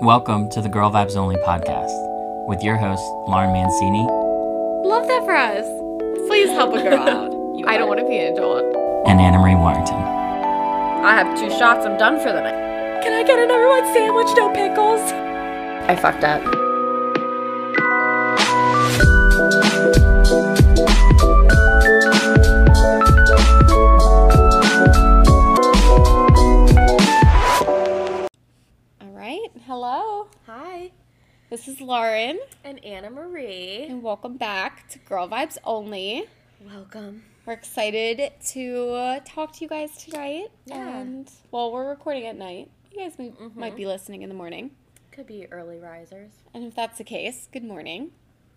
Welcome to the Girl Vibes Only podcast with your host, Lauren Mancini Love that for us. Please help a girl out. I don't want to be an adult. and Anna Marie Warrington. I have two shots. I'm done for the night. Can I get a number one sandwich, no pickles? I fucked up. This is Lauren, and Anna Marie. and welcome back to Girl Vibes Only. Welcome. We're excited to uh, talk to you guys tonight. Yeah. And, well, we're recording at night. You guys may, Mhm. might be listening in the morning. Could be early risers. And if that's the case, good morning.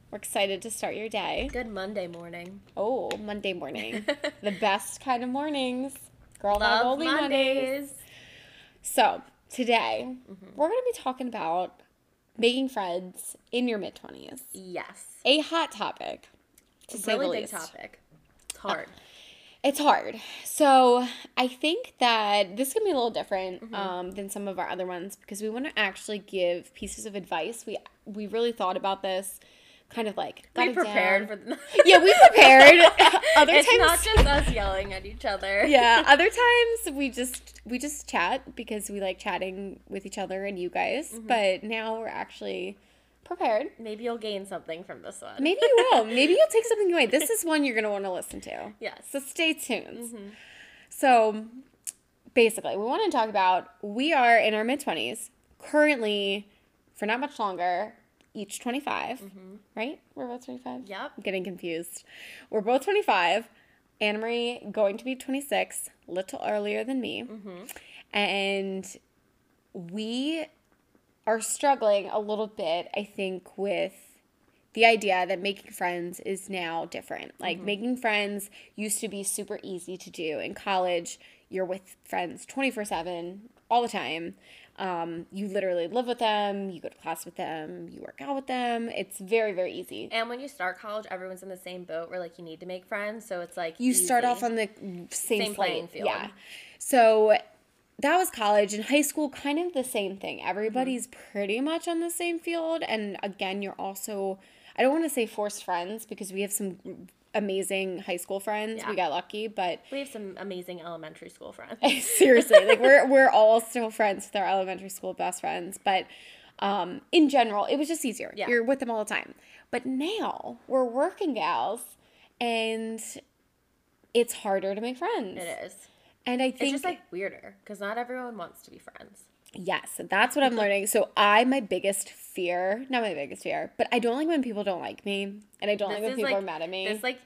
We're excited to start your day. Good Monday morning. Oh, Monday morning. the best kind of mornings. Girl Love Only Mondays. Mondays. So, today, Mm-hmm. we're going to be talking about making friends in your mid 20s. Yes. A hot topic, to say really the big topic. It's hard. It's hard. So I think that this can be a little different Mm-hmm. um, than some of our other ones because we want to actually give pieces of advice. We we really thought about this, kind of like got we prepared for the. Yeah, we prepared. other it's times, not just us yelling at each other. yeah. Other times we just we just chat because we like chatting with each other and you guys. Mm-hmm. But now we're actually prepared. Maybe you'll gain something from this one. Maybe you will. Maybe you'll take something away. This is one you're gonna want to listen to. Yes. So stay tuned. Mm-hmm. So basically, we want to talk about we are in our mid 20s, currently for not much longer, each 25, right? We're both 25? Mm-hmm. Yep. I'm getting confused. We're both 25. Anna Marie going to be 26, little earlier than me. Mm-hmm. And we are struggling a little bit, I think, with the idea that making friends is now different. Like making friends used to be super easy to do in college. You're with friends 24/7 all the time. Um, you literally live with them, you go to class with them, you work out with them. It's very very easy. And when you start college, everyone's in the same boat where like you need to make friends. So it's like You start off on the same, Same playing field. Yeah. So that was college and high school kind of the same thing. Everybody's Mm-hmm. pretty much on the same field and again you're also I don't want to say forced friends because we have some amazing high school friends. Yeah. We got lucky, but We have some amazing elementary school friends. seriously, like we're we're all still friends with our elementary school best friends, but um, in general, it was just easier. Yeah. You're with them all the time. But now we're working gals, and it's harder to make friends. It is. And I think It's just like weirder because not everyone wants to be friends. Yes, that's what I'm learning. So I my biggest fear, not my biggest fear, but I don't like when people don't like me, and I don't like when people are mad at me. This like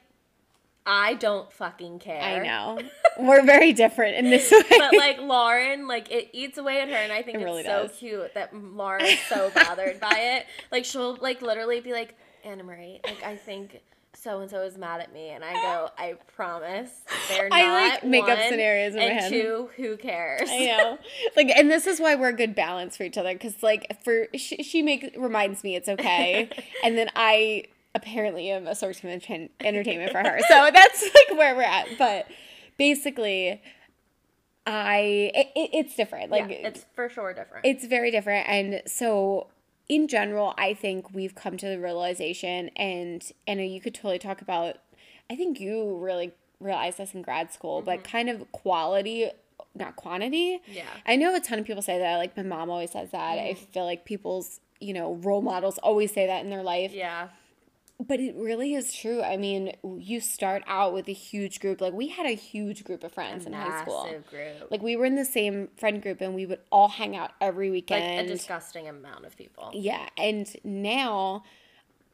I don't fucking care. I know we're very different in this way. but like Lauren, like it eats away at her, and I think It it's really so does. cute that Lauren's so bothered by it. Like she'll like literally be like, Anna Marie, like I think so and so is mad at me, and I go, I promise they're not. I, like, make up scenarios in my and head. two, who cares? I know. Like, and this is why we're a good balance for each other. Because, like, for she, she makes reminds me it's okay, and then I apparently am a source of entertainment for her. So that's like where we're at. But basically, I it, it, it's different. Like, yeah, it's for sure different. it's very different and so in general i think we've come to the realization and and you could totally talk about i think you really realized this in grad school but mm-hmm. kind of quality not quantity. Yeah. i know a ton of people say that like my mom always says that. I mm-hmm. feel like people's you know role models always say that in their life. Yeah. But it really is true i mean you start out with a huge group like we had a huge group of friends in high school group. like we were in the same friend group and we would all hang out every Like weekend. a disgusting amount of people. yeah, and now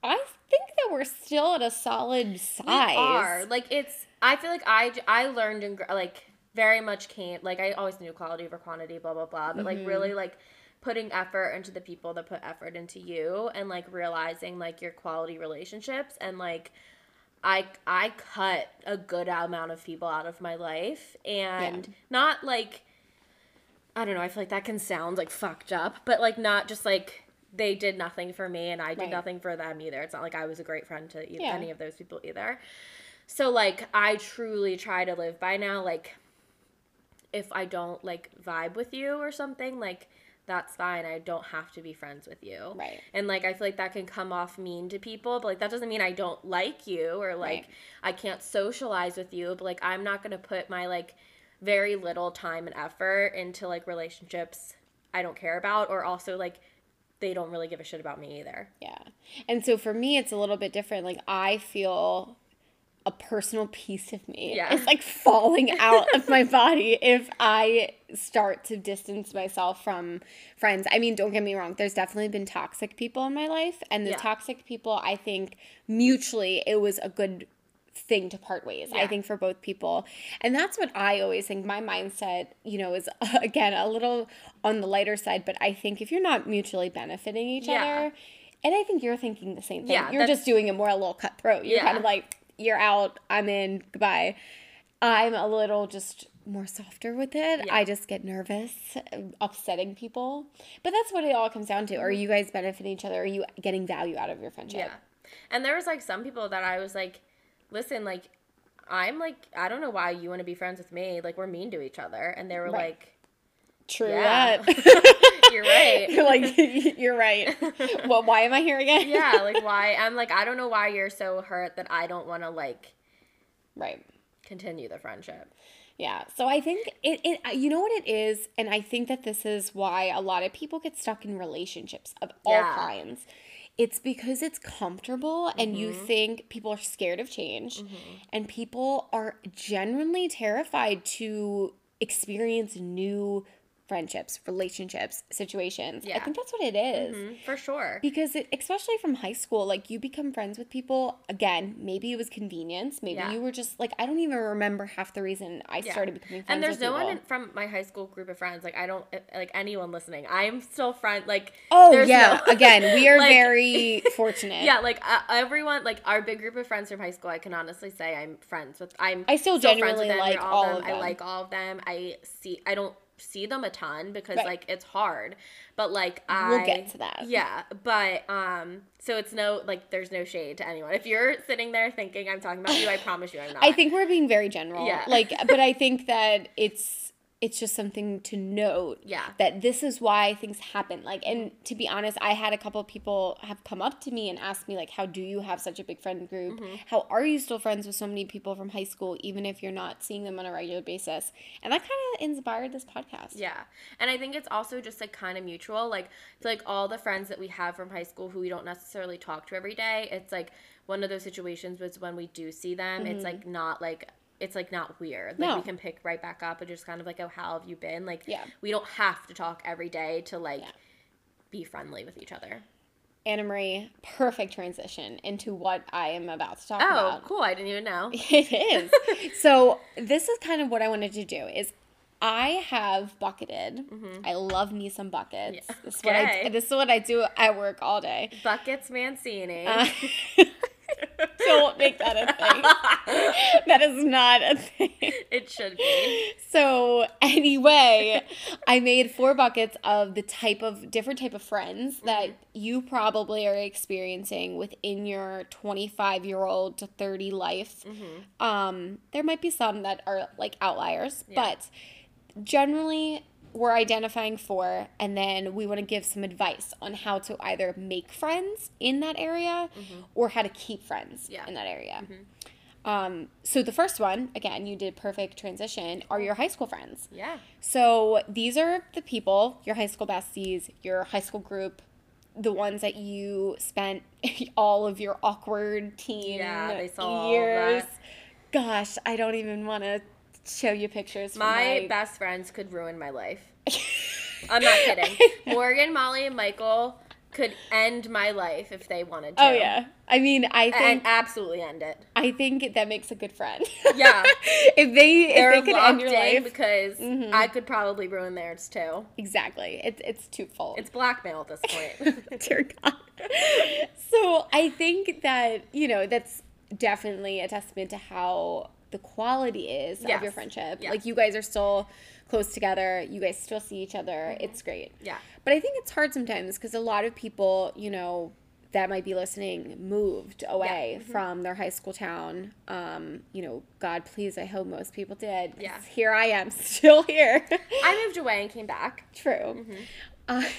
I think that we're still at a solid size. We are like it's. I feel like I I learned and like very much came like I always knew quality over quantity, blah blah blah. But like Mm-hmm. really like putting effort into the people that put effort into you, and like realizing like your quality relationships, and like I I cut a good amount of people out of my life, and not like I don't know. I feel like that can sound like fucked up, but like not just like they did nothing for me and I did Right. nothing for them either. It's not like I was a great friend to Yeah. any of those people either. So like I truly try to live by now like if I don't like vibe with you or something like that's fine. I don't have to be friends with you. Right. And like I feel like that can come off mean to people, but like that doesn't mean I don't like you or like Right. I can't socialize with you, but like I'm not going to put my like very little time and effort into like relationships I don't care about or also like they don't really give a shit about me either. Yeah. And so for me, it's a little bit different. Like, I feel a personal piece of me Yeah. is like falling out of my body if I start to distance myself from friends. I mean, don't get me wrong, there's definitely been toxic people in my life. And the Yeah. toxic people, I think mutually, it was a good thing to part ways. I think for both people. And that's what I always think my mindset, you know, is again a little on the lighter side, but I think if you're not mutually benefiting each Yeah. other, and I think you're thinking the same thing. Yeah, you're just doing it more a little cutthroat. You're Yeah. kind of like, you're out, I'm in, goodbye. I'm a little just more softer with it. Yeah. I just get nervous, upsetting people. But that's what it all comes down to. Are you guys benefiting each other? Are you getting value out of your friendship? Yeah. And there was like some people that I was like, listen, like I'm like I don't know why you want to be friends with me. Like we're mean to each other. And they were Right. like, True Yeah. that. You're right. You're like, you're right. well, why am I here again? yeah, like why I'm like I don't know why you're so hurt that I don't want to like right. continue the friendship. Yeah. So I think it, it uh, you know what it is, and I think that this is why a lot of people get stuck in relationships of all Yeah. kinds. It's because it's comfortable and you Mm-hmm. think people are scared of change and people are genuinely terrified to experience new friendships, relationships, situations. Yeah. I think that's what it is. Mhm, for sure. Because it, especially from high school, like you become friends with people. Again, maybe it was convenience. Maybe Yeah. you were just like I don't even remember half the reason I Yeah. started becoming friends. With. And there's no people. one in, from my high school group of friends. Like I don't like anyone listening. I'm still friend. Like Oh yeah, no- again, we are like- very fortunate. Yeah, like uh, everyone, like our big group of friends from high school, I can honestly say I'm friends with. I'm I still friends genuinely like They're all them. I like all of them. I see. I don't see them a ton because Right. like it's hard, but like I We'll get to that. Yeah, but um, so it's no like there's no shade to anyone. If you're sitting there thinking I'm talking about you, I promise you I'm not. I think we're being very general. Yeah. Like, but I think that it's it's just something to note. Yeah. That this is why things happen. Like, and to be honest, I had a couple of people have come up to me and asked me like, "How do you have such a big friend group? Mm-hmm. How are you still friends with so many people from high school, even if you're not seeing them on a regular basis?" And that kind of inspired this podcast. Yeah. And I think it's also just like kind of mutual. Like like all the friends that we have from high school who we don't necessarily talk to every day, it's like one of those situations was when we do see them, it's like not like it's like not weird. Like No. we can pick right back up and just kind of like, oh, how have you been? Like Yeah. we don't have to talk every day to like Yeah. be friendly with each other. Anna Marie, perfect transition into what I am about to talk Oh, about. Oh, cool. I didn't even know. It is. so this is kind of what I wanted to do is I have bucketed. I love me some buckets. Mm-hmm. Yeah. This is what I Okay. this is what I do at work all day. Buckets Mancini. Uh, don't make that a thing. that is not a thing. it should be. So anyway, I made four buckets of the type of different type of friends that you probably are experiencing within your 25 year old to 30 life. Um, there might be some that are like outliers, but generally we're identifying for, and then we want to give some advice on how to either make friends in that area or how to keep friends Yeah. in that area. Um, so the first one, again, you did perfect transition, are your high school friends. Yeah. So these are the people, your high school besties, your high school group, the ones that you spent all of your awkward teen Yeah, they saw all years. Gosh, I don't even want to show you pictures. My my best friends could ruin my life. I'm not kidding. Morgan, Molly, and Michael could end my life if they wanted to. Oh yeah. I mean, I And think absolutely end it. I think that makes a good friend. Yeah. if they They're if they could end your life, because Mhm. I could probably ruin theirs too. exactly. It's it's twofold. It's blackmail at this point. Dear God. So I think that, you know, that's definitely a testament to how the quality is of your friendship. Yes. Like you guys are still close together, you guys still see each other. It's great. yeah. But I think it's hard sometimes because a lot of people, you know, that might be listening moved away Mm-hmm. from their high school town. Um, you know, God please, I hope most people did. Yeah. Here I am, still here. I moved away and came back. True. Uh, mhm.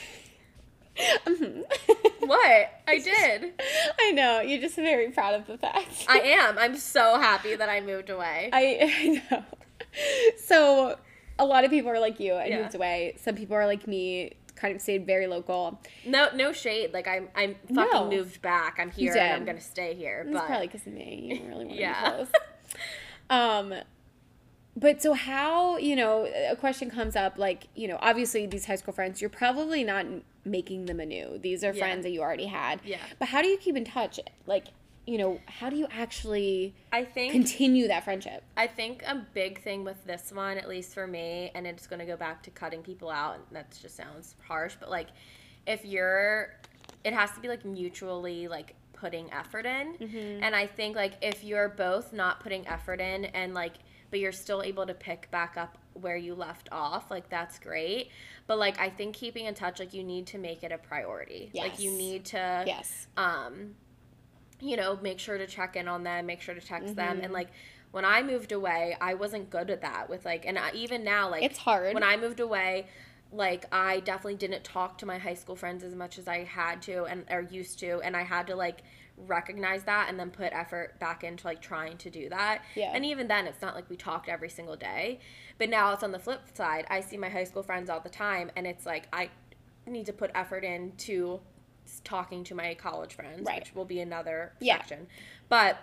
What? I did. I know. You're just very proud of the fact. I am. I'm so happy that I moved away. I, I know. So a lot of people are like you I Yeah. moved away. Some people are like me, kind of stayed very local. No, no shade. Like I'm, I'm fucking No. moved back. I'm here and I'm gonna stay here. It's But probably because of me. You don't really want to Yeah. be close. Um, but so how you know a question comes up like you know obviously these high school friends you're probably not making them anew. These are Yeah. friends that you already had. Yeah. But how do you keep in touch? Like you know how do you actually I think continue that friendship? I think a big thing with this one, at least for me, and it's going to go back to cutting people out, and that just sounds harsh, but like if you're, it has to be like mutually like putting effort in. Mm-hmm. And I think like if you're both not putting effort in and like, but you're still able to pick back up where you left off, like that's great. But like I think keeping in touch, like you need to make it a priority. Yes. Like you need to Yes. um, you know, make sure to check in on them, make sure to text them, Mm-hmm. and like when I moved away, I wasn't good at that. With like, and I, even now, like It's hard. when I moved away. Like I definitely didn't talk to my high school friends as much as I had to and or used to, and I had to like recognize that and then put effort back into like trying to do that. Yeah. And even then, it's not like we talked every single day. But now it's on the flip side. I see my high school friends all the time, and it's like I need to put effort into talking to my college friends, Right. which will be another Yeah. section. But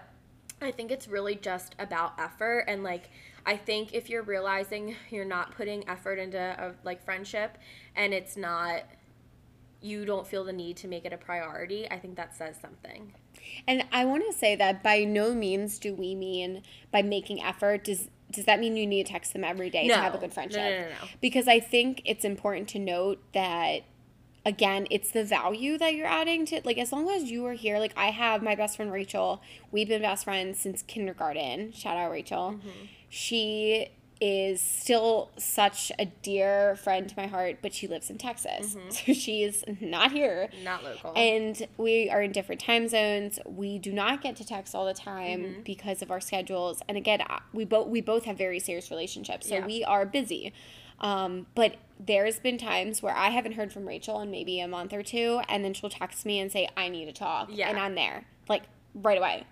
I think it's really just about effort and like I think if you're realizing you're not putting effort into a like friendship and it's not you don't feel the need to make it a priority, I think that says something. And I want to say that by no means do we mean by making effort does does that mean you need to text them every day No. to have a good friendship? no, no, no. Because I think it's important to note that again, it's the value that you're adding to like as long as you are here, like I have my best friend Rachel. We've been best friends since kindergarten. Shout out Rachel. Mm-hmm. She is still such a dear friend to my heart, but she lives in Texas. Mm-hmm. So she's not here. Not local. And we are in different time zones. We do not get to text all the time Mm-hmm. because of our schedules. And again, we both we both have very serious relationships, so Yeah. we are busy. Um, but there's been times where I haven't heard from Rachel in maybe a month or two, and then she'll text me and say, "I need to talk," Yeah. and I'm there like right away.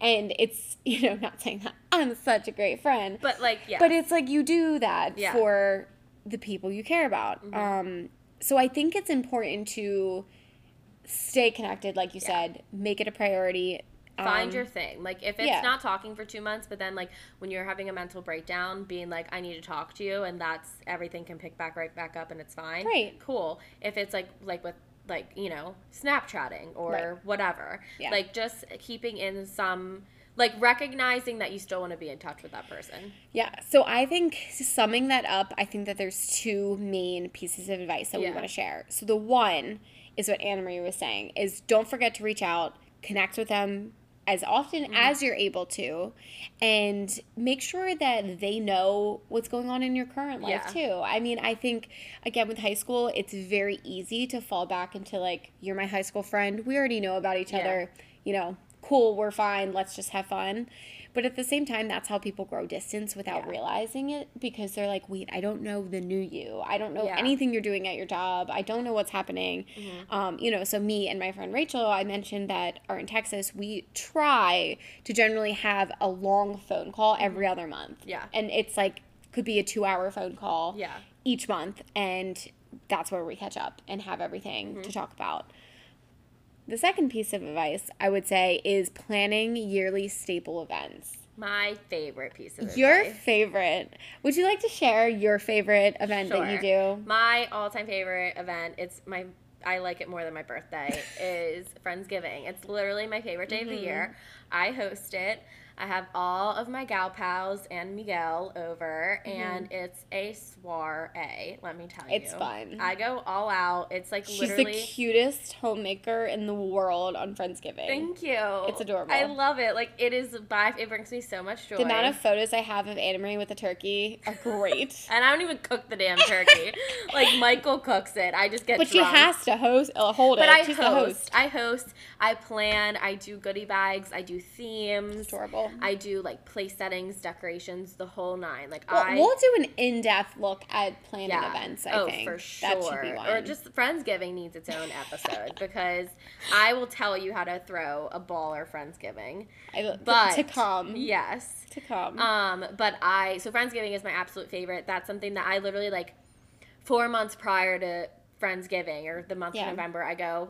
And it's you know not saying that I'm such a great friend, but like yeah. but it's like you do that Yeah. Mm-hmm. for the people you care about. Um, so I think it's important to stay connected, like you Yeah. said, make it a priority. find Um, your thing. Like if it's yeah. not talking for two months, but then like when you're having a mental breakdown, being like, I need to talk to you, and that's everything can pick back right back up, and it's fine. Right. Cool. If it's like like with like you know Snapchatting or Right. whatever, Yeah. like just keeping in some like recognizing that you still want to be in touch with that person. Yeah. So I think summing that up, I think that there's two main pieces of advice that we want to share. So the one is what Anna Marie was saying is don't forget to reach out, connect with them as often Mm-hmm. as you're able to, and make sure that they know what's going on in your current life Yeah. too. I mean, I think again with high school, it's very easy to fall back into like you're my high school friend. We already know about each Yeah. other. You know, cool, we're fine. Let's just have fun. But at the same time, that's how people grow distance without Yeah. realizing it because they're like, wait, I don't know the new you. I don't know Yeah. anything you're doing at your job. I don't know what's happening. Mm-hmm. Um, you know, so me and my friend Rachel, I mentioned that are in Texas, we try to generally have a long phone call every other month. Mm-hmm. Yeah. And it's like, could be a two hour phone call Yeah. each month. And that's where we catch up and have everything Mm-hmm. to talk about. The second piece of advice I would say is planning yearly staple events. My favorite piece of advice. Your favorite. Would you like to share your favorite event that you do? My all-time favorite event. It's my. I like it more than my birthday. is Friendsgiving. It's literally my favorite day of Mm-hmm. the year. I host it. I have all of my gal pals and Miguel over, and it's a soiree. Let me tell you, Mm-hmm. It's fun. I go all out. It's like She's literally. the cutest homemaker in the world on Friendsgiving. Thank you. It's adorable. I love it. Like it is. By it brings me so much joy. the amount of photos I have of Anna Marie with the turkey are great. and I don't even cook the damn turkey. like Michael cooks it. I just get. but she has to host, uh, hold But it. I She's host. the host. I host. I plan. I do goodie bags. I do themes. Adorable. I do like place settings, decorations, the whole nine. Like Well, I we'll do an in-depth look at planning yeah. events. I oh, think for that should be sure. one. Or just Friendsgiving needs its own episode because I will tell you how to throw a ball or Friendsgiving. I, But to come. Yes. To come. Um, but I so Friendsgiving is my absolute favorite. That's something that I literally like four months prior to Friendsgiving or the month Yeah. of November, I go,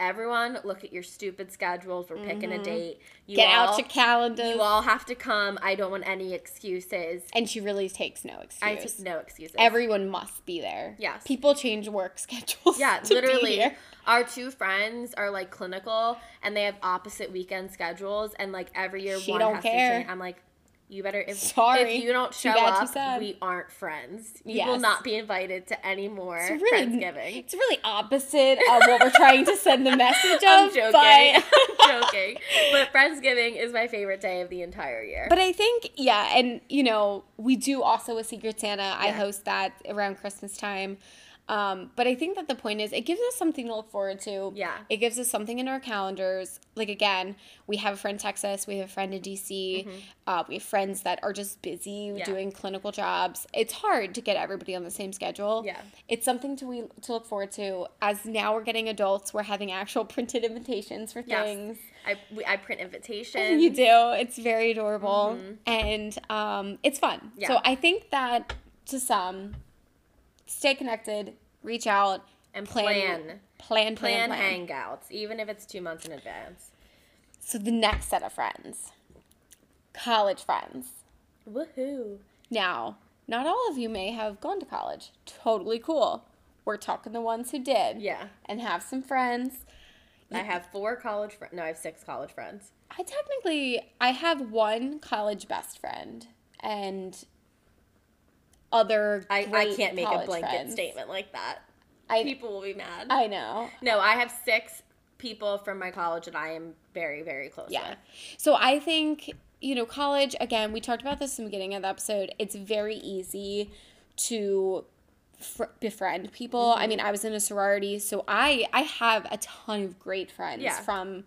everyone look at your stupid schedules. We're picking a date. You Mm-hmm. Get all, out your calendars. You all have to come. I don't want any excuses. and she really takes no excuse. I take no excuses. Everyone must be there. Yes. People change work schedules. yeah, to be literally. Our two friends are like clinical, and they have opposite weekend schedules. And like every year, She one don't has care. to change. I'm like, you better. If, Sorry. if you don't show bad, up, we aren't friends. You will not be invited to any more It's really, Friendsgiving. it's really opposite of what we're trying to send the message of. I'm joking. But, I'm joking. But Friendsgiving is my favorite day of the entire year. but I think, yeah, and you know, we do also a Secret Santa. I host that around Christmas time. Um, but I think that the point is, it gives us something to look forward to. Yeah. It gives us something in our calendars. Like, again, we have a friend in Texas, we have a friend in DC, uh, we have friends that are just busy Mm-hmm. Yeah. doing clinical jobs. It's hard to get everybody on the same schedule. Yeah. It's something to we to look forward to. As now we're getting adults, we're having actual printed invitations for Yes. things. I, we, I print invitations. You do. It's very adorable and um, it's fun. Mm-hmm. Yeah. So I think that to some, stay connected, reach out, And plan, plan. plan, plan, Plan plan. hangouts, even if it's two months in advance. So the next set of friends, college friends. Woohoo. Now, not all of you may have gone to college. Totally cool. We're talking the ones who did. Yeah. And have some friends. I have four college friends. No, I have six college friends. I technically I have one college best friend and other I, I can't make a blanket friends. statement like that. I People will be mad. I know. no, I have six people from my college that I am very, very close Yeah. with. So I think, you know, college, again, we talked about this in the beginning of the episode. It's very easy to fr- befriend people. Mm-hmm. I mean, I was in a sorority, so I I have a ton of great friends Yeah. from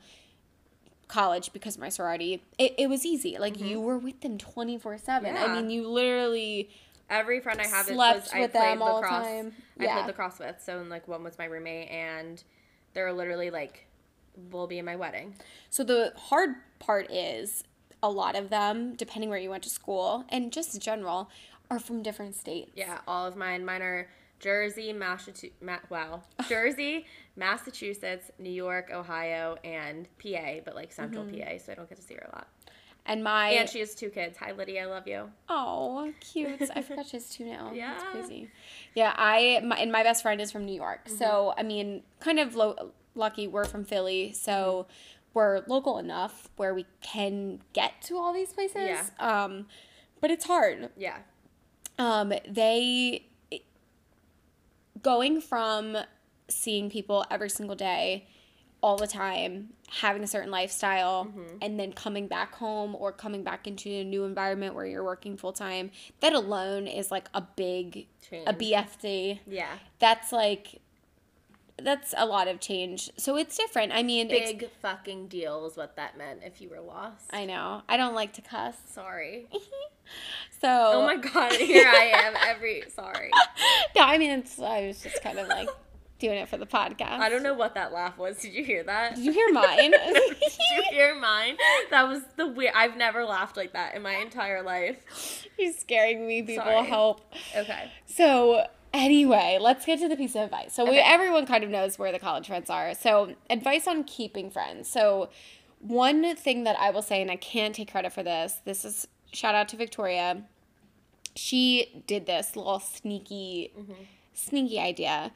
college because of my sorority. It, it was easy. Like you were with them 24/7. I Mm-hmm. Mean, you literally Every friend I have is Slept was I with played them all the time. I Yeah. played lacrosse with. So like one was my roommate and they're literally like will be in my wedding. So the hard part is a lot of them, depending where you went to school and just in general, are from different states. Yeah, all of mine. Mine are Jersey, Massachusetts. Ma- wow, Jersey, Massachusetts, New York, Ohio, and PA, but like Central Mm-hmm. PA, so I don't get to see her a lot. And my And she has two kids. Hi, Lydia, I love you. oh cute. I forgot she has two now. Yeah. That's crazy. Yeah, I my, and my best friend is from New York. Mm-hmm. So I mean, kind of lo- lucky we're from Philly, so we're local enough where we can get to all these places. Yeah. Um, but it's hard. Yeah, um, they going from seeing people every single day all the time having a certain lifestyle Mm-hmm. and then coming back home or coming back into a new environment where you're working full time that alone is like a big Change. a bfd yeah. that's like that's a lot of change so it's different i mean Big fucking deal is what that meant. If you were lost, i know i don't like to cuss sorry. so Oh my god, here I am. Every sorry. no i mean it's i was just kind of like doing it for the podcast I don't know what that laugh was. Did you hear that? Did you hear mine? Did you hear mine? That was the weird. I've never laughed like that in my entire life. You're scaring me, people. Sorry. Help. Okay. So, anyway, let's get to the piece of advice. So, we, everyone kind of knows where the college friends are. So, advice on keeping friends. So, one thing that I will say, and I can't take credit for this, this is shout out to Victoria. She did this little sneaky, mm-hmm. sneaky idea.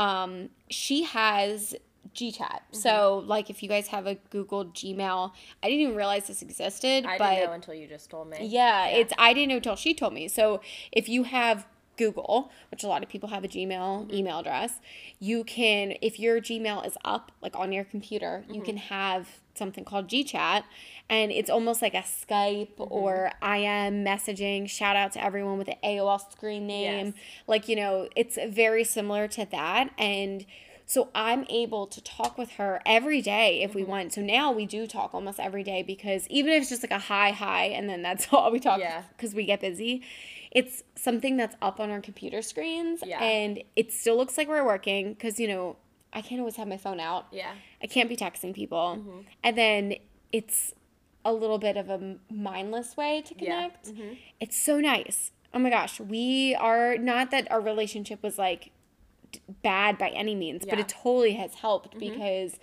Um, she has GChat. Mm-hmm. So, like, if you guys have a Google Gmail, I didn't even realize this existed. I but didn't know until you just told me. yeah, it's I didn't know until she told me. So if you have Google, which a lot of people have a Gmail mm-hmm. email address, you can if your Gmail is up like on your computer, you mm-hmm. can have something called GChat and it's almost like a Skype or IM messaging. Shout out to everyone with the AOL screen name. Yes. Like, you know, it's very similar to that and So I'm able to talk with her every day if Mm-hmm. we want. So now we do talk almost every day because even if it's just like a hi, hi, and then that's all we talk Yeah. because we get busy, it's something that's up on our computer screens Yeah. and it still looks like we're working because, you know, I can't always have my phone out. Yeah. I can't be texting people. Mm-hmm. And then it's a little bit of a mindless way to Yeah. connect. Mm-hmm. It's so nice. Oh my gosh, we are not that our relationship was like d- bad by any means, but it totally has helped mm-hmm. because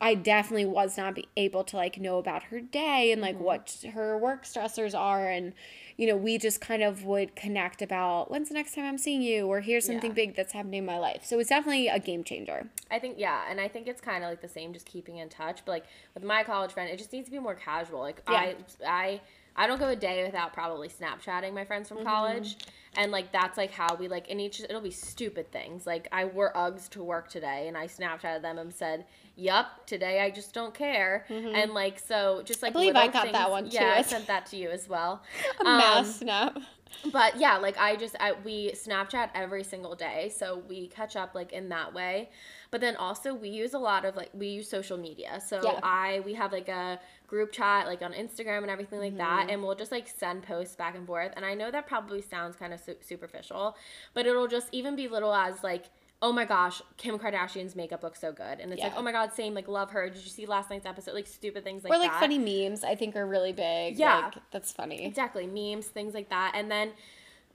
I definitely was not able to like know about her day and like mm-hmm. what her work stressors are and you know, we just kind of would connect about when's the next time I'm seeing you or here's something Yeah. big that's happening in my life. So it's definitely a game changer. I think yeah, and I think it's kind of like the same, just keeping in touch. But like with my college friend, it just needs to be more casual. Like Yeah. I, I, I don't go a day without probably Snapchatting my friends from mm-hmm. college, and like that's like how we like, and each it'll be stupid things. Like I wore Uggs to work today, and I Snapchatted them and said, "Yup, today I just don't care." And like so, just like believe I got that one, too. Yeah, I sent that to you as well. A Um, mass snap. but yeah like i just I, we snapchat every single day so we catch up like in that way but then also we use a lot of like we use social media so Yeah. i we have like a group chat like on instagram and everything like that Mm-hmm. and we'll just like send posts back and forth and i know that probably sounds kind of su- superficial but it'll just even be little as like oh my gosh kim kardashian's makeup looks so good and it's like oh my god same like love her did you see last night's episode like stupid things like that. or like that funny memes, I think are really big. Yeah. Like, that's funny. Exactly, memes, things like that. And then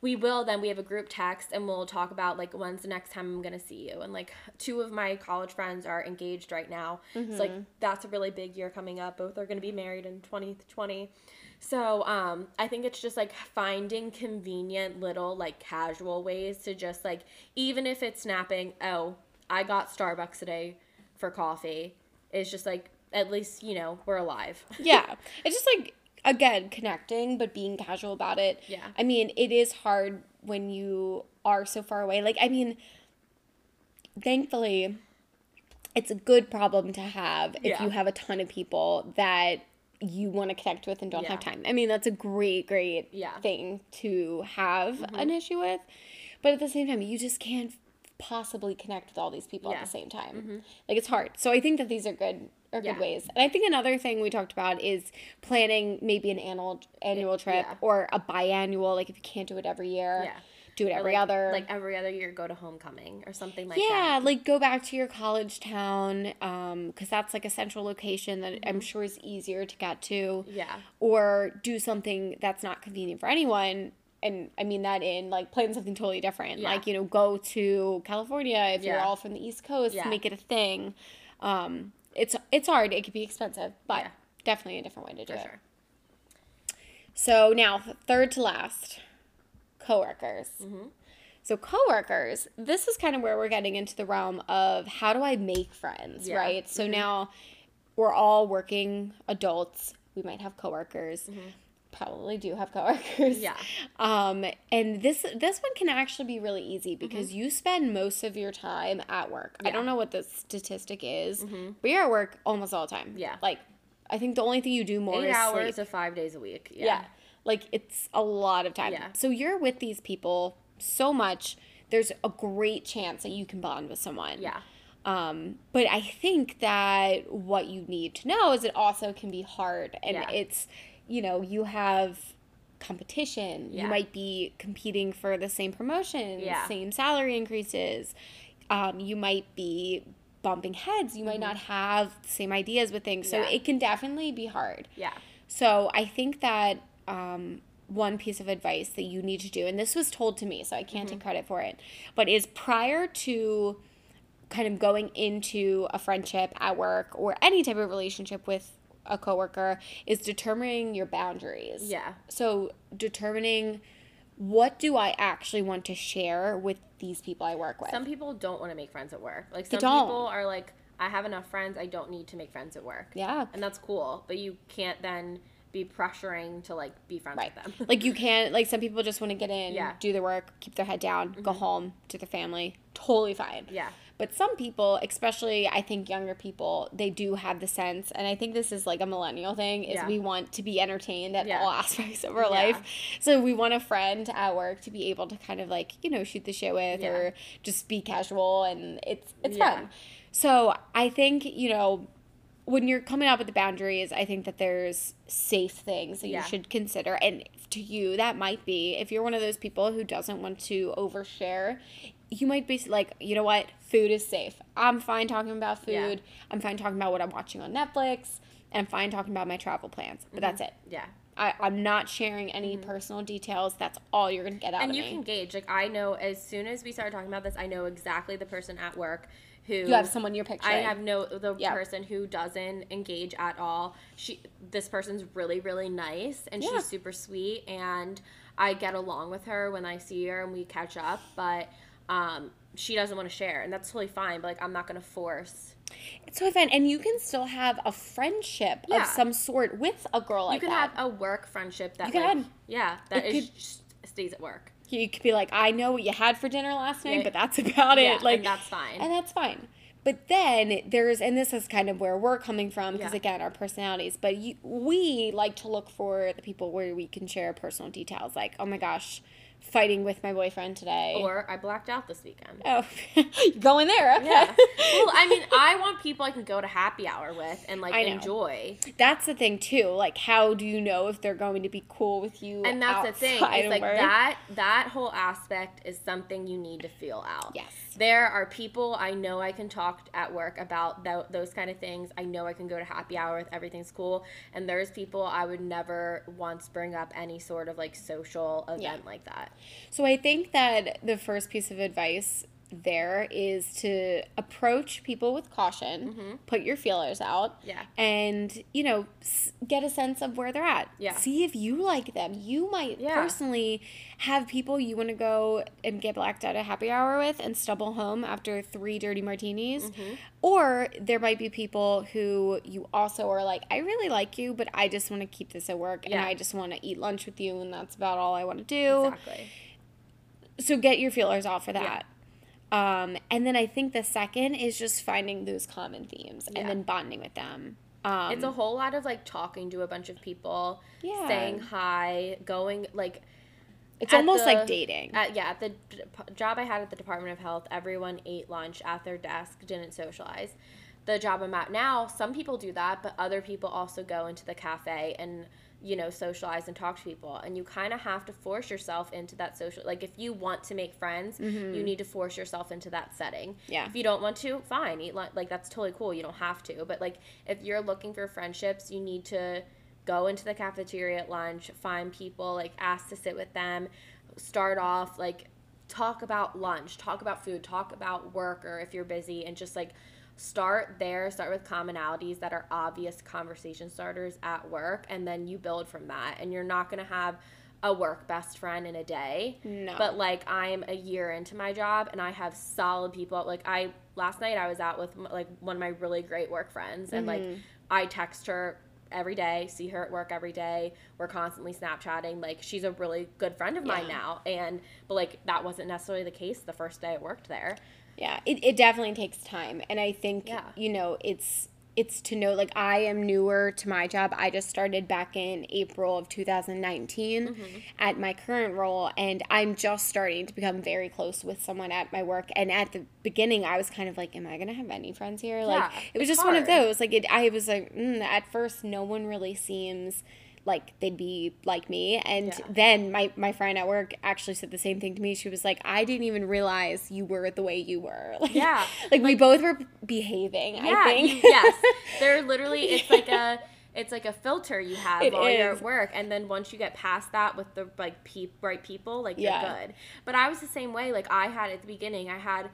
we will then we have a group text and we'll talk about like when's the next time I'm gonna see you. And like two of my college friends are engaged right now. So like that's a really big year coming up. Both are gonna be married in 2020. So um I think it's just like finding convenient little like casual ways to just like even if it's snapping, oh, I got Starbucks today for coffee. It's just like at least, you know, we're alive. yeah. It's just like again, connecting but being casual about it. Yeah. I mean, it is hard when you are so far away. Like I mean, thankfully it's a good problem to have if Yeah. you have a ton of people that you want to connect with and don't have time. I mean, that's a great, great Yeah. Mm-hmm. thing to have an issue with. But at the same time, you just can't possibly connect with all these people Yeah. Mm-hmm. at the same time. Like it's hard. So I think that these are good are good Yeah. ways. And I think another thing we talked about is planning maybe an annual annual trip yeah. or a biannual. Like if you can't do it every year, Yeah. do it every like, other. like every other year go to homecoming or something like yeah, that. like go back to your college town, um, because that's like a central location that I'm sure is easier to get to. Mm-hmm. Yeah. Or do something that's not convenient for anyone. And I mean that in like plan something totally different. Yeah. Like, you know, go to California if you're all from the East Coast, Yeah. make it a thing. Um, it's it's hard, it could be expensive, but Yeah. definitely a different way to do For it. sure. So now, third to last, coworkers. Mm-hmm. So coworkers, this is kind of where we're getting into the realm of how do I make friends, Yeah. Mm-hmm. right? So now we're all working adults. We might have coworkers. Probably do have coworkers. Mm-hmm. Yeah. Um, and this this one can actually be really easy Mm-hmm. because you spend most of your time at work. I don't know what the statistic is, but you're at work almost all the time. Yeah. Like, I think the only thing you do more Eight is hours sleep. of five days a week. Yeah. Yeah. Like it's a lot of time. Yeah. So you're with these people so much, there's a great chance that you can bond with someone. Yeah. Um, but I think that what you need to know is it also can be hard and Yeah. it's, you know, you have competition. You might be competing for the same promotion, Yeah. same salary increases. Um, you might be bumping heads. You might not have the same ideas with things. So Mm-hmm. Yeah. it can definitely be hard. Yeah. So I think that um, one piece of advice that you need to do, and this was told to me, so I can't take credit for it, but is prior to kind of going into a friendship at work or any type of relationship with a coworker, is determining your boundaries. Yeah. So determining what do I actually want to share with these people I work with. Some people don't want to make friends at work. Like some people are like, I have enough friends. I don't need to make friends at work. yeah. And that's cool, but you can't then be pressuring to like be friends Right. with them. like you can't like some people just want to get in, Yeah. Mm-hmm. do their work, keep their head down, go home to their family. Totally fine. yeah. But some people, especially I think younger people, they do have the sense, and I think this is like a millennial thing, is Yeah. we want to be entertained at Yeah. all aspects of our Yeah. life. So we want a friend at work to be able to kind of like, you know, shoot the shit with or just be casual and it's it's fun. So I think, you know, when you're coming up with the boundaries, I think that there's safe things that Yeah. you should consider. And to you, that might be if you're one of those people who doesn't want to overshare, you might be like, you know what, food is safe. I'm fine talking about food. Yeah. I'm fine talking about what I'm watching on Netflix. And I'm fine talking about my travel plans. But that's mm-hmm. it. Yeah. I, I'm not sharing any mm-hmm. personal details. That's all you're gonna get out of me. And you can gauge. Like I know as soon as we started talking about this, I know exactly the person at work who you have someone you're picturing. I have no the Yeah. person who doesn't engage at all. She this person's really really nice and Yeah. she's super sweet and I get along with her when I see her and we catch up, but um she doesn't want to share and that's totally fine, but like I'm not going to force. It's so fun, and you can still have a friendship Yeah. of some sort with a girl like that. you can that. have a work friendship that You like, can. yeah, that It is could- just stays at work. you could be like, I know what you had for dinner last night, Yeah. but that's about Yeah, it. Like and that's fine. and that's fine. But then there's, and this is kind of where we're coming from because Yeah. again, our personalities. But you, we like to look for the people where we can share personal details, like, oh my gosh, fighting with my boyfriend today. Or I blacked out this weekend. oh, going there. Okay. Yeah. well, I mean, I want people I can go to happy hour with and like I enjoy. That's the thing too. Like, how do you know if they're going to be cool with you? And that's the thing. It's like work? that that whole aspect is something you need to feel out. Yes. There are people I know I can talk at work about tho- those kind of things. I know I can go to happy hour with everything's cool. And there's people I would never once bring up any sort of like social event Yeah. like that. So I think that the first piece of advice there is to approach people with caution, put your feelers out, Mm-hmm. Yeah. and you know s- get a sense of where they're at. Yeah. See if you like them. You might Yeah. personally have people you want to go and get blacked out at happy hour with and stumble home after three dirty martinis, Mm-hmm. or there might be people who you also are like, I really like you, but I just want to keep this at work, and I just want to eat lunch with you, and that's about all I want to do Exactly. so get your feelers out for that. Um, and then I think the second is just finding those common themes Yeah. and then bonding with them. Um, It's a whole lot of like talking to a bunch of people, Yeah. saying hi, going like it's almost the- like dating. At, yeah, at the d- job I had at the Department of Health, everyone ate lunch at their desk, didn't socialize. The job I'm at now, some people do that, but other people also go into the cafe and you know socialize and talk to people. And you kind of have to force yourself into that social. Like if you want to make friends, you need to force yourself into that setting. Mm-hmm. Yeah. If you don't want to, fine, eat lunch. Like that's totally cool. You don't have to. But like if you're looking for friendships, you need to go into the cafeteria at lunch, find people, like ask to sit with them, start off like talk about lunch, talk about food, talk about work or if you're busy and just like start there, start with commonalities that are obvious conversation starters at work and then you build from that and you're not going to have a work best friend in a day. No. But like I'm a year into my job and I have solid people. Like I last night I was out with like one of my really great work friends and like mm-hmm. I text her every day, see her at work every day. We're constantly Snapchatting. Like she's a really good friend of mine now. And but like that wasn't necessarily the case the first day I worked there. Yeah, it, it definitely takes time. And I think, Yeah. you know, it's it's to know like I am newer to my job. I just started back in April of 2019 Mm-hmm. at my current role and I'm just starting to become very close with someone at my work and at the beginning I was kind of like am I going to have any friends here? Like it was just one of those like it I was like mm, at first no one really seems like they'd be like me and Yeah. then my, my friend at work actually said the same thing to me she was like i didn't even realize you were the way you were like, Yeah, like, we both were behaving i Yeah, think yes. They're literally it's like a it's like a filter you have It while you're is. at work and then once you get past that with the like peop, right people like Yeah. you're good but i was the same way like i had at the beginning i had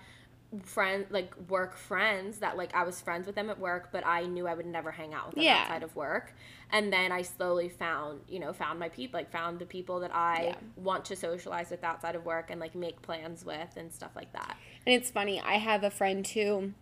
friend like work friends that like i was friends with them at work but i knew i would never hang out with them Yeah. outside of work and then i slowly found you know found my people like found the people that i Yeah. want to socialize with outside of work and like make plans with and stuff like that And it's funny, I have a friend too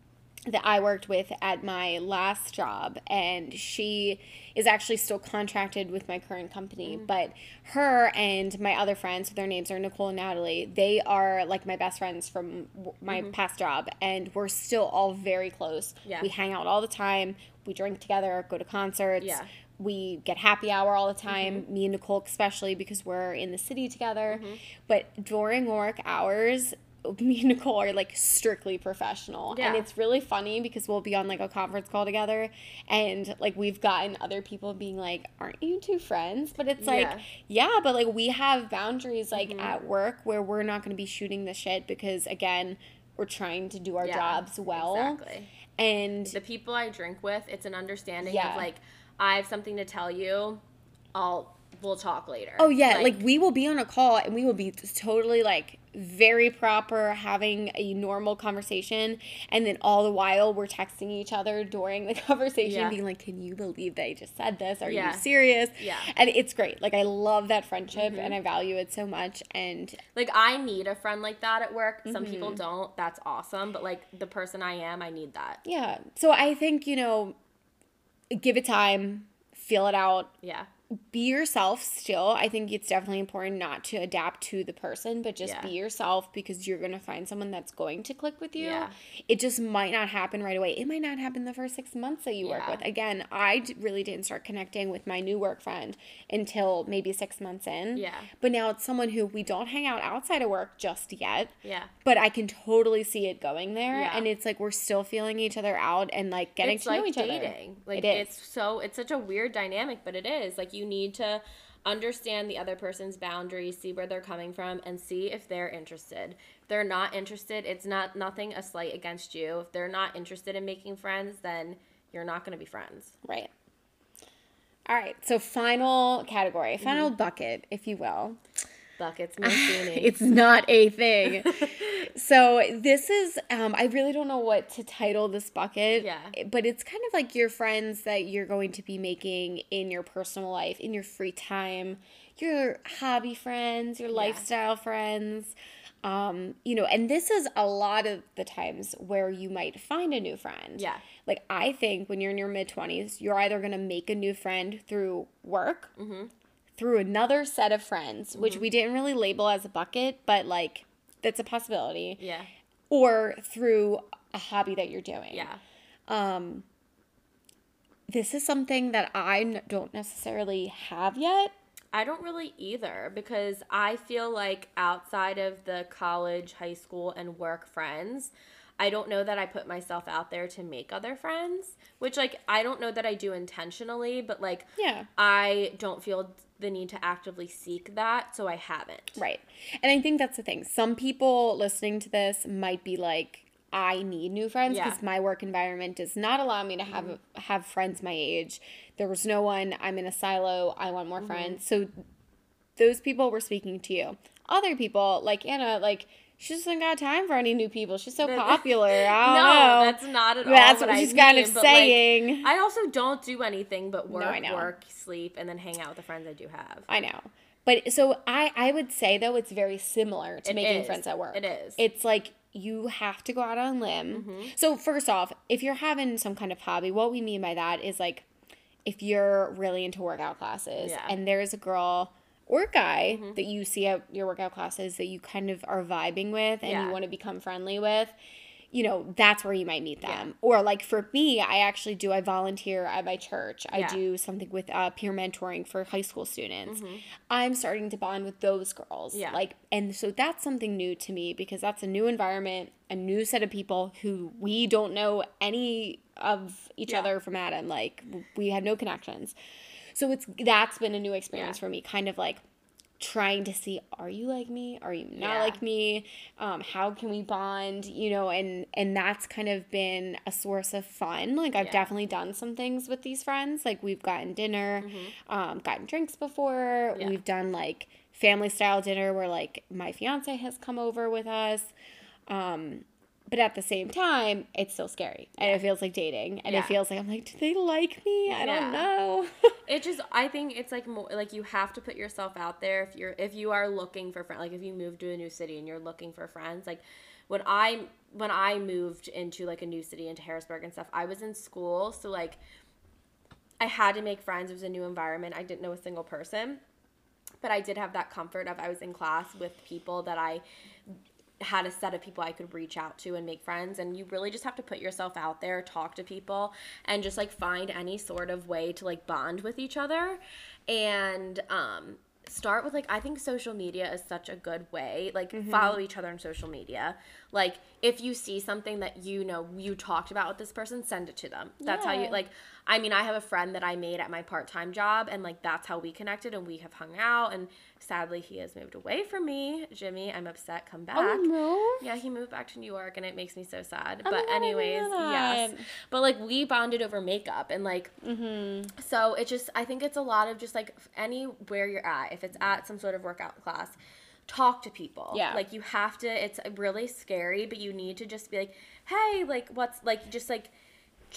that I worked with at my last job, and she is actually still contracted with my current company. Mm. But her and my other friends, their names are Nicole and Natalie, they are like my best friends from my mm-hmm. past job, and we're still all very close. Yeah. We hang out all the time, we drink together, go to concerts. Yeah. We get happy hour all the mm-hmm. time, me and Nicole especially because we're in the city together. Mm-hmm. But during work hours, me and Nicole are like strictly professional. And it's really funny because we'll be on like a conference call together and like we've gotten other people being like, Aren't you two friends? But it's like, Yeah. yeah, but like we have boundaries like mm-hmm. at work where we're not gonna be shooting the shit because again, we're trying to do our Yeah, jobs well. Exactly. And The people I drink with, it's an understanding Yeah. of like, I have something to tell you. I'll we'll talk later. Oh yeah, like, we will be on a call and we will be totally like very proper having a normal conversation and then all the while we're texting each other during the conversation Yeah. being like can you believe they just said this are Yeah. you serious Yeah. Mm-hmm. and it's great like i love that friendship and i value it so much and like I need a friend like that at work. Some Mm-hmm. people don't. That's awesome. But like the person I am, I need that. yeah so i think you know give it time feel it out Yeah. Be yourself still. I think it's definitely important not to adapt to the person, but just Yeah. be yourself because you're going to find someone that's going to click with you. Yeah. It just might not happen right away. It might not happen the first six months that you work with. Again, I d- really didn't start connecting with my new work friend until maybe six months in. Yeah. But now it's someone who we don't hang out outside of work just yet. Yeah. But I can totally see it going there. Yeah. And it's like we're still feeling each other out and like getting it's to like know each other. Like It is. it's so it's such a weird dynamic, but it is. Like you need to understand the other person's boundaries, see where they're coming from, and see if they're interested. If they're not interested, it's not nothing a slight against you. If they're not interested in making friends, then you're not gonna be friends. Right. All right. So final category, final Mm-hmm. bucket, if you will. Buckets, Mancini. It's not a thing. so this is um I really don't know what to title this bucket. Yeah. But it's kind of like your friends that you're going to be making in your personal life, in your free time, your hobby friends, your lifestyle friends. Um, you know, and this is a lot of the times where you might find a new friend. Yeah. Like I think when you're in your mid twenties, you're either gonna make a new friend through work, Mm-hmm. Through another set of friends, which we didn't really label as a bucket, but like that's a possibility, yeah. or through a hobby that you're doing. Yeah. Um, this is something that I n- don't necessarily have yet. I don't really either because I feel like outside of the college, high school, and work friends, I don't know that I put myself out there to make other friends, which, like, I don't know that I do intentionally, but, like, Yeah. I don't feel the need to actively seek that, so I haven't. Right. And I think that's the thing. Some people listening to this might be like, I need new friends Yeah. because my work environment does not allow me to have Mm-hmm. have friends my age. There was no one. I'm in a silo. I want more Mm-hmm. friends. So those people were speaking to you. Other people like Anna, like she just hasn't got time for any new people. She's so popular. I don't no, know. that's not at all. That's what, what I she's kind of but, like, saying. I also don't do anything but work, I know. work, sleep, and then hang out with the friends I do have. I know. But so I I would say though it's very similar to It making is. friends at work. It is. It's like you have to go out on a limb. Mm-hmm. So first off, if you're having some kind of hobby, what we mean by that is like if you're really into workout classes Yeah. And there's a girl or guy that you see at your workout classes that you kind of are vibing with and Yeah. you want to become friendly with, you know, that's where you might meet them. Yeah. Or like for me, I actually do, I volunteer at my church. I Yeah. do something with uh, peer mentoring for high school students. Mm-hmm. I'm starting to bond with those girls. Yeah. Like, and so that's something new to me because that's a new environment, a new set of people who we don't know any of each Yeah. other from Adam. Like, we have no connections. So it's that's been a new experience Yeah. for me, kind of like trying to see are you like me are you not Yeah. like me um, how can we bond you know and and that's kind of been a source of fun like i've Yeah. definitely done some things with these friends like we've gotten dinner um, gotten drinks before Mm-hmm. Yeah. we've done like family style dinner where like my fiance has come over with us um, but at the same time it's still scary and it feels like dating and Yeah. it feels like i'm like do they like me i don't know It just I think it's like more like you have to put yourself out there if you're if you are looking for friends like if you move to a new city and you're looking for friends like when I when I moved into like a new city into Harrisburg and stuff, I was in school, so like I had to make friends. It was a new environment. I didn't know a single person. But I did have that comfort of I was in class with people that I had a set of people I could reach out to and make friends. And you really just have to put yourself out there, talk to people, and just like find any sort of way to like bond with each other. And um, start with like I think social media is such a good way. Like follow each other on social media. Like if you see something that you know you talked about with this person, send it to them. That's how you like I mean, I have a friend that I made at my part-time job and like that's how we connected and we have hung out and sadly he has moved away from me. Jimmy, I'm upset. Come back. Oh no. Yeah, he moved back to New York and it makes me so sad. I'm but sorry to hear anyways, yes. But like we bonded over makeup and like Mm-hmm. so it just I think it's a lot of just like anywhere you're at, if it's at some sort of workout class, talk to people. Yeah. Like you have to it's really scary, but you need to just be like, "Hey, like what's like just like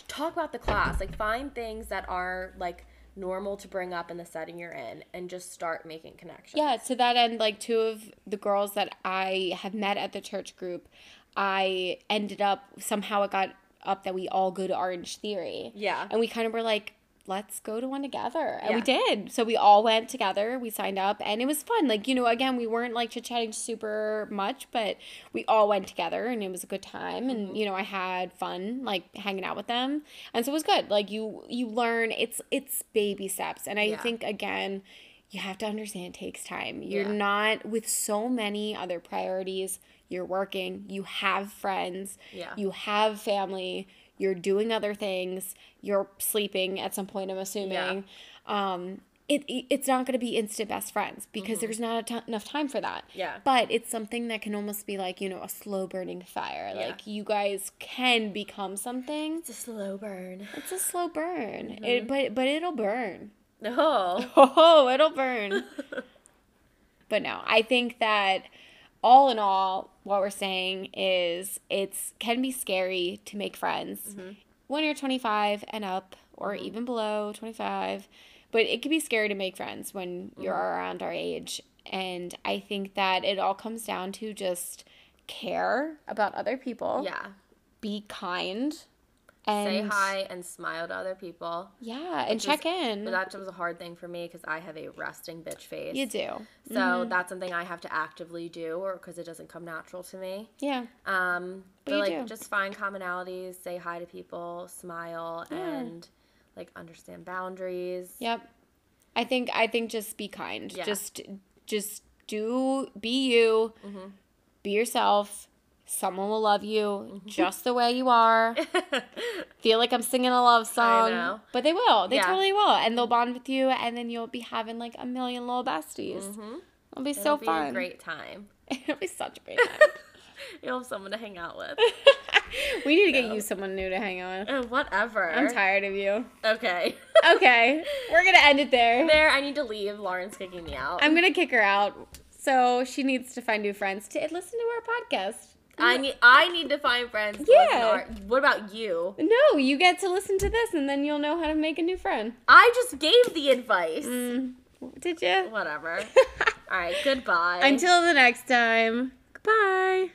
talk about the class. Like find things that are like normal to bring up in the setting you're in and just start making connections." Yeah, to that end, like two of the girls that I have met at the church group, I ended up somehow it got up that we all go to Orange Theory. Yeah. And we kind of were like, let's go to one together. And we did. So we all went together, we signed up, and it was fun. Like, you know, again, we weren't like chit chatting super much, but we all went together and it was a good time. And, mm-hmm. you know, I had fun like hanging out with them. And so it was good. Like you you learn it's it's baby steps. And I Yeah. think again, you have to understand it takes time. You're Yeah. not with so many other priorities. You're working, you have friends, Yeah. you have family, you're doing other things, you're sleeping at some point, I'm assuming. Yeah. Um, it, it- it's not going to be instant best friends because there's not a enough time for that. Mm-hmm. Yeah. But it's something that can almost be like, you know, a slow burning fire. Yeah. Like you guys can become something. It's a slow burn. It's a slow burn. Mm-hmm. It, but but it'll burn. No. Oh, it'll burn. but no, I think that all in all, what we're saying is it's can be scary to make friends mm-hmm. when you're 25 and up, or mm-hmm. even below 25. But it can be scary to make friends when you're mm-hmm. around our age. And I think that it all comes down to just care about other people. Yeah. Be kind. And Say hi and smile to other people. Yeah, and is- check in. But that was a hard thing for me because I have a resting bitch face. you do. So that's something I have to actively do, or because it doesn't come natural to me. Yeah. Um, But but like, do. just find commonalities, say hi to people, smile, and like understand boundaries. Yep. I think I think just be kind. Yeah. Just just do be you. Mm-hmm. Be yourself. Someone will love you Mm-hmm. just the way you are. Feel like I'm singing a love song. know. But they will. They Yeah. totally will. And they'll bond with you and then you'll be having like a million little besties. It'll be so Mm-hmm. It'll be fun. a great time. It'll be such a great time. You'll have someone to hang out with. we need to get you someone new to hang out with. Uh, Whatever. I'm tired of you. Okay. Okay. We're gonna end it there. there, I need to leave. Lauren's kicking me out. I'm gonna kick her out. So she needs to find new friends to listen to our podcast. I need. I need to find friends. Yeah. what about you? No, you get to listen to this and then you'll know how to make a new friend. I just gave the advice. Mm, did you? Whatever. All right. Goodbye. Until the next time. Goodbye.